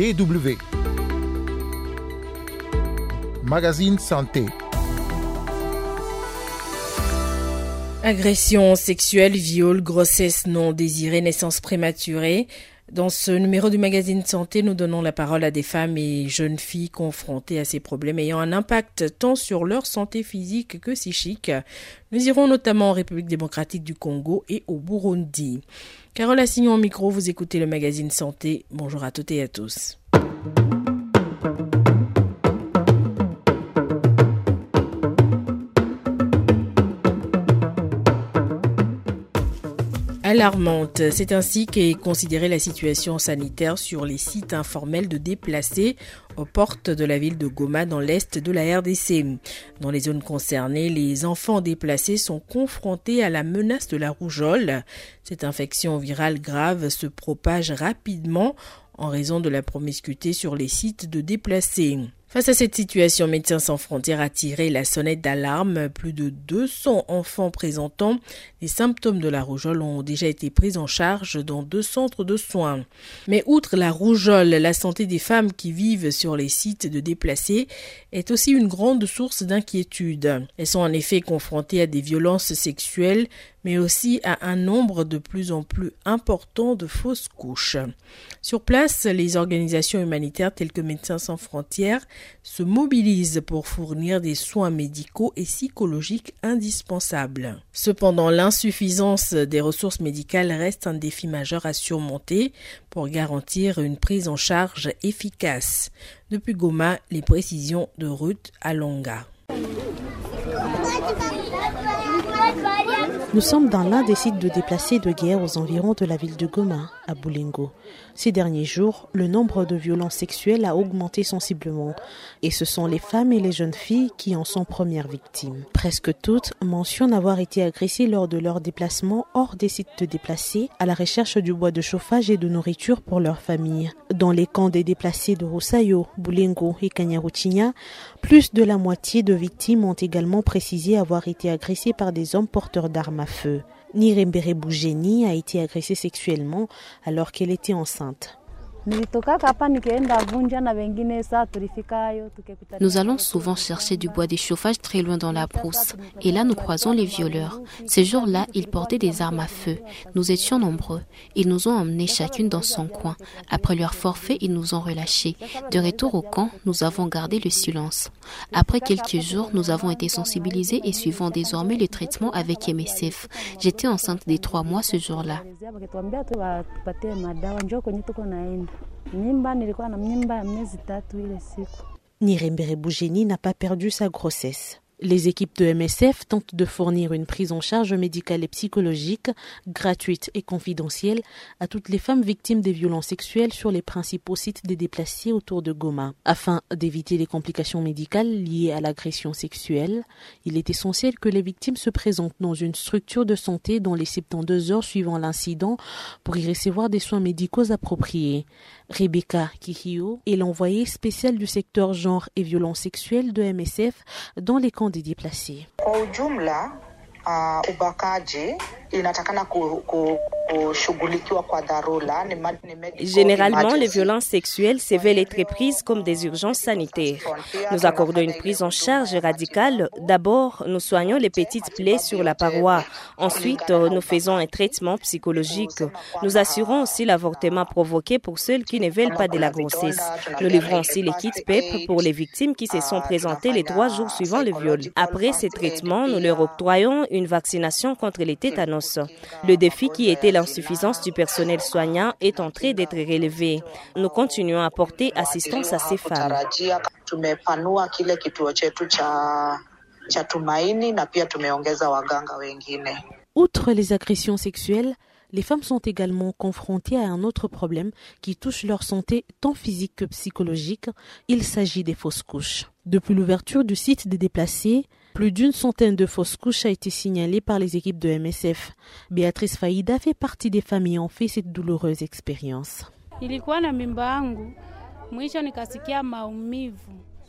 DW. Magazine Santé. Agression sexuelle, viol, grossesse non désirée, naissance prématurée. Dans ce numéro du magazine Santé, nous donnons la parole à des femmes et jeunes filles confrontées à ces problèmes ayant un impact tant sur leur santé physique que psychique. Nous irons notamment en République démocratique du Congo et au Burundi. Carole Assignon au micro, vous écoutez le magazine Santé. Bonjour à toutes et à tous. Alarmante. C'est ainsi qu'est considérée la situation sanitaire sur les sites informels de déplacés aux portes de la ville de Goma dans l'est de la RDC. Dans les zones concernées, les enfants déplacés sont confrontés à la menace de la rougeole. Cette infection virale grave se propage rapidement en raison de la promiscuité sur les sites de déplacés. Face à cette situation, Médecins sans frontières a tiré la sonnette d'alarme. Plus de 200 enfants présentant les symptômes de la rougeole ont déjà été pris en charge dans deux centres de soins. Mais outre la rougeole, la santé des femmes qui vivent sur les sites de déplacés est aussi une grande source d'inquiétude. Elles sont en effet confrontées à des violences sexuelles, mais aussi à un nombre de plus en plus important de fausses couches. Sur place, les organisations humanitaires telles que Médecins sans frontières se mobilisent pour fournir des soins médicaux et psychologiques indispensables. Cependant, l'insuffisance des ressources médicales reste un défi majeur à surmonter pour garantir une prise en charge efficace. Depuis Goma, les précisions de Ruth Alonga. Nous sommes dans l'un des sites de déplacés de guerre aux environs de la ville de Goma, Ces derniers jours, le nombre de violences sexuelles a augmenté sensiblement et ce sont les femmes et les jeunes filles qui en sont premières victimes. Presque toutes mentionnent avoir été agressées lors de leur déplacement hors des sites de déplacés à la recherche du bois de chauffage et de nourriture pour leur famille. Dans les camps des déplacés de Rosayo, Boulengo et Kanyaruchinya, plus de la moitié de victimes ont également précisé avoir été agressées par des hommes porteurs d'armes à feu. Nirembere Bougeni a été agressée sexuellement alors qu'elle était enceinte. Nous allons souvent chercher du bois de chauffage très loin dans la brousse. Et là, nous croisons les violeurs. Ces jours-là, ils portaient des armes à feu. Nous étions nombreux. Ils nous ont emmenés chacune dans son coin. Après leur forfait, ils nous ont relâchés. De retour au camp, nous avons gardé le silence. Après quelques jours, nous avons été sensibilisés et suivons désormais le traitement avec MSF. J'étais enceinte des trois mois ce jour-là. Nirembere Bougeni n'a pas perdu sa grossesse. Les équipes de MSF tentent de fournir une prise en charge médicale et psychologique gratuite et confidentielle à toutes les femmes victimes des violences sexuelles sur les principaux sites des déplacés autour de Goma. Afin d'éviter les complications médicales liées à l'agression sexuelle, il est essentiel que les victimes se présentent dans une structure de santé dans les 72 heures suivant l'incident pour y recevoir des soins médicaux appropriés. Rebecca Kihio est l'envoyée spéciale du secteur genre et violences sexuelles de MSF dans les camps des déplacés. Kwa ujumla, uh, ubakaji inatakana ku, ku Généralement, les violences sexuelles se veulent être prises comme des urgences sanitaires. Nous accordons une prise en charge radicale. D'abord, nous soignons les petites plaies sur la paroi. Ensuite, nous faisons un traitement psychologique. Nous assurons aussi l'avortement provoqué pour ceux qui ne veulent pas de la grossesse. Nous livrons aussi les kits PEP pour les victimes qui se sont présentées les trois jours suivant le viol. Après ces traitements, nous leur octroyons une vaccination contre les tétanos. Le défi qui était l'insuffisance du personnel soignant est en train d'être relevé. Nous continuons à apporter assistance à ces femmes. Outre les agressions sexuelles, les femmes sont également confrontées à un autre problème qui touche leur santé tant physique que psychologique. Il s'agit des fausses couches. Depuis l'ouverture du site des déplacés, plus d'une centaine de fausses couches a été signalée par les équipes de MSF. Béatrice Faïda fait partie des familles ayant fait cette douloureuse expérience.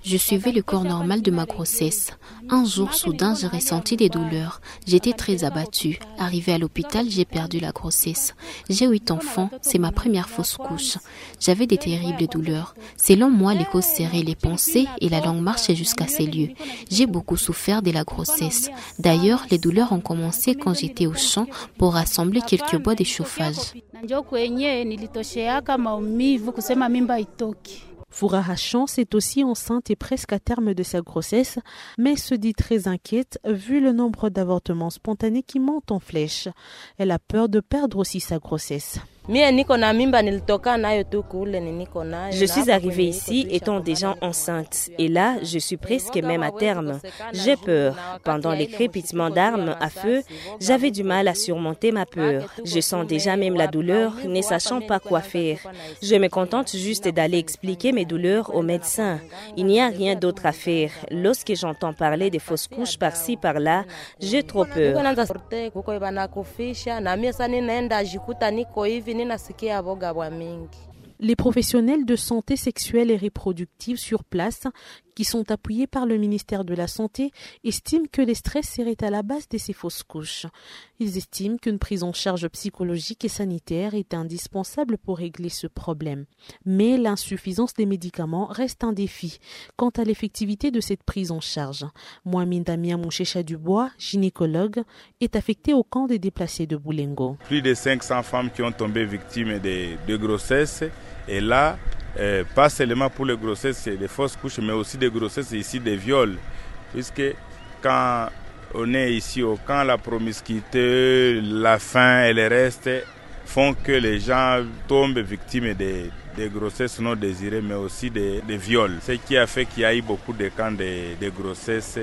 Je suivais le cours normal de ma grossesse. Un jour, soudain, j'ai ressenti des douleurs. J'étais très abattue. Arrivée à l'hôpital, j'ai perdu la grossesse. J'ai huit enfants, c'est ma première fausse couche. J'avais des terribles douleurs. Selon moi, les causes seraient les pensées et la langue marchait jusqu'à ces lieux. J'ai beaucoup souffert de la grossesse. D'ailleurs, les douleurs ont commencé quand j'étais au champ pour rassembler quelques bois de chauffage. Fouraha Chance est aussi enceinte et presque à terme de sa grossesse, mais se dit très inquiète vu le nombre d'avortements spontanés qui montent en flèche. Elle a peur de perdre aussi sa grossesse. Je suis arrivée ici étant déjà enceinte et là, je suis presque même à terme. J'ai peur. Pendant les crépitements d'armes à feu, j'avais du mal à surmonter ma peur. Je sens déjà même la douleur, ne sachant pas quoi faire. Je me contente juste d'aller expliquer mes douleurs au médecin. Il n'y a rien d'autre à faire. Lorsque j'entends parler des fausses couches par-ci, par-là, j'ai trop peur. Les professionnels de santé sexuelle et reproductive sur place qui sont appuyés par le ministère de la Santé, estiment que les stress seraient à la base de ces fausses couches. Ils estiment qu'une prise en charge psychologique et sanitaire est indispensable pour régler ce problème. Mais l'insuffisance des médicaments reste un défi quant à l'effectivité de cette prise en charge. Mohamed Damien Mouchecha Dubois, gynécologue, est affecté au camp des déplacés de Boulengo. Plus de 500 femmes qui ont tombé victimes de, de grossesse et là, euh, pas seulement pour les grossesses et les fausses couches, mais aussi des grossesses ici des viols. Puisque quand on est ici au camp, la promiscuité, la faim et le reste font que les gens tombent victimes des, grossesses non désirées, mais aussi des, des, viols. Ce qui a fait qu'il y a eu beaucoup de camps de, de grossesses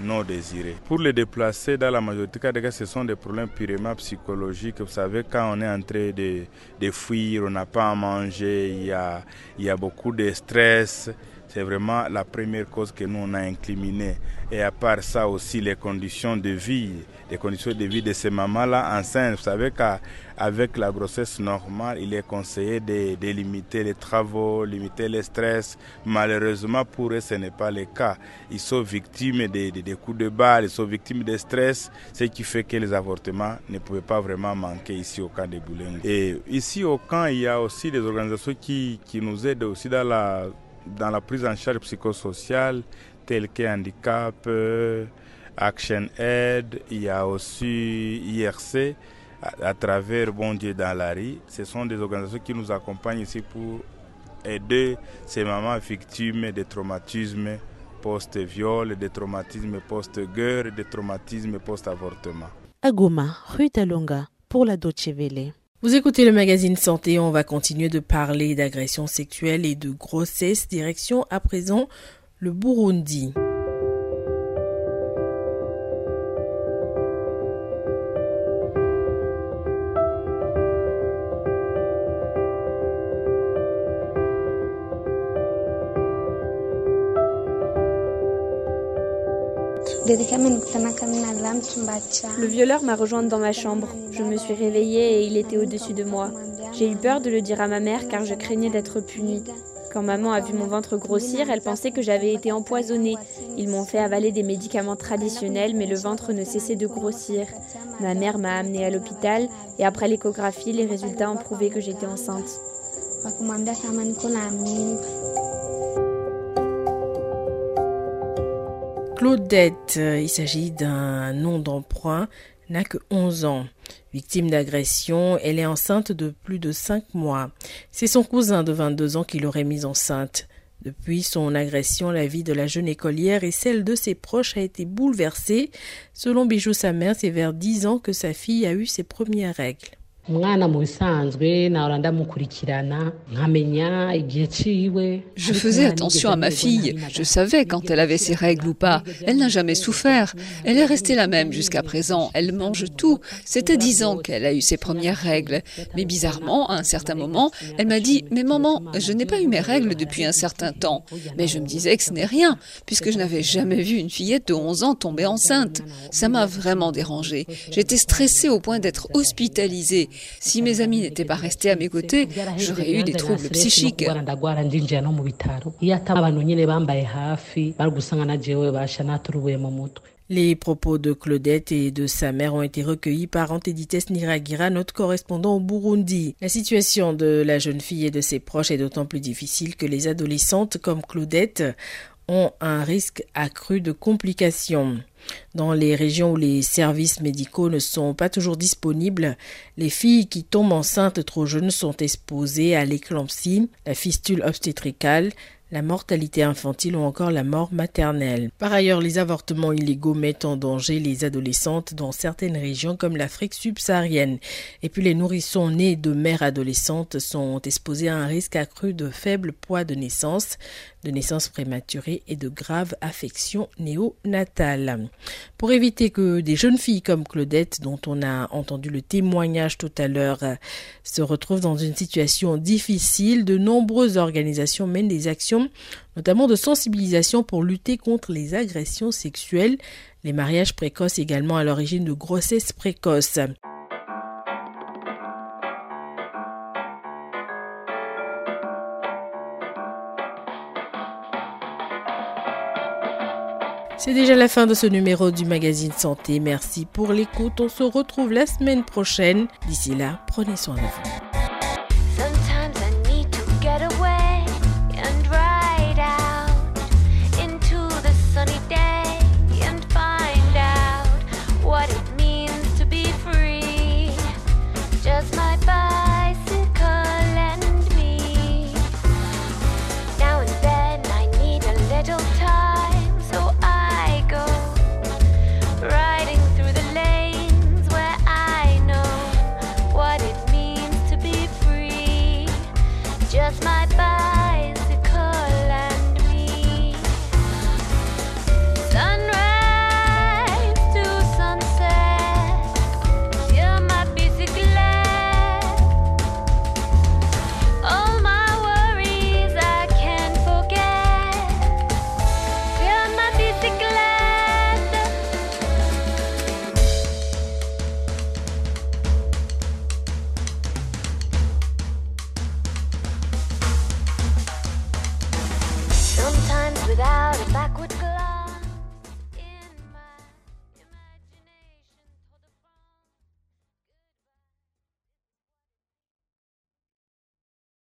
non désirés. Pour les déplacer, dans la majorité des cas, ce sont des problèmes purement psychologiques. Vous savez, quand on est en train de, de fuir, on n'a pas à manger, il y a, il y a beaucoup de stress. C'est vraiment la première cause que nous on a incriminée. Et à part ça aussi, les conditions de vie, les conditions de vie de ces mamans-là enceintes. Vous savez qu'avec la grossesse normale, il est conseillé de, limiter les travaux, limiter le stress. Malheureusement, pour eux, ce n'est pas le cas. Ils sont victimes de, de, coups de balle, ils sont victimes de stress, ce qui fait que les avortements ne pouvaient pas vraiment manquer ici au camp de Boulogne. Et ici au camp, il y a aussi des organisations qui nous aident aussi dans la dans la prise en charge psychosociale telle que handicap, euh, Action Aid, il y a aussi IRC à, travers Bon Dieu dans la rue. Ce sont des organisations qui nous accompagnent ici pour aider ces mamans victimes de traumatismes post-viol, de traumatismes post-guerre, de traumatismes post-avortement. À Goma, rue Talonga, pour la Welle. Vous écoutez le magazine Santé, on va continuer de parler d'agression sexuelle et de grossesse. Direction à présent le Burundi. Le violeur m'a rejointe dans ma chambre. Je me suis réveillée et il était au-dessus de moi. J'ai eu peur de le dire à ma mère car je craignais d'être punie. Quand maman a vu mon ventre grossir, elle pensait que j'avais été empoisonnée. Ils m'ont fait avaler des médicaments traditionnels, mais le ventre ne cessait de grossir. Ma mère m'a amenée à l'hôpital et après l'échographie, les résultats ont prouvé que j'étais enceinte. Claudette, il s'agit d'un nom d'emprunt, n'a que 11 ans. Victime d'agression, elle est enceinte de plus de 5 mois. C'est son cousin de 22 ans qui l'aurait mise enceinte. Depuis son agression, la vie de la jeune écolière et celle de ses proches a été bouleversée. Selon Bijou sa mère, c'est vers 10 ans que sa fille a eu ses premières règles. Je faisais attention à ma fille. Je savais quand elle avait ses règles ou pas. Elle n'a jamais souffert. Elle est restée la même jusqu'à présent. Elle mange tout. C'était dix ans qu'elle a eu ses premières règles. Mais bizarrement, à un certain moment, elle m'a dit Mais maman, je n'ai pas eu mes règles depuis un certain temps. Mais je me disais que ce n'est rien, puisque je n'avais jamais vu une fillette de 11 ans tomber enceinte. Ça m'a vraiment dérangée. J'étais stressée au point d'être hospitalisée. Si mes amis n'étaient pas restés à mes côtés, j'aurais eu des troubles psychiques. Les propos de Claudette et de sa mère ont été recueillis par Antedites Niragira, notre correspondant au Burundi. La situation de la jeune fille et de ses proches est d'autant plus difficile que les adolescentes comme Claudette ont un risque accru de complications. Dans les régions où les services médicaux ne sont pas toujours disponibles, les filles qui tombent enceintes trop jeunes sont exposées à l'éclampsie, la fistule obstétricale, la mortalité infantile ou encore la mort maternelle. Par ailleurs, les avortements illégaux mettent en danger les adolescentes dans certaines régions comme l'Afrique subsaharienne. Et puis les nourrissons nés de mères adolescentes sont exposés à un risque accru de faible poids de naissance, de naissance prématurée et de graves affections néonatales. Pour éviter que des jeunes filles comme Claudette, dont on a entendu le témoignage tout à l'heure, se retrouvent dans une situation difficile, de nombreuses organisations mènent des actions, notamment de sensibilisation pour lutter contre les agressions sexuelles, les mariages précoces également à l'origine de grossesses précoces. C'est déjà la fin de ce numéro du magazine Santé. Merci pour l'écoute. On se retrouve la semaine prochaine. D'ici là, prenez soin de vous.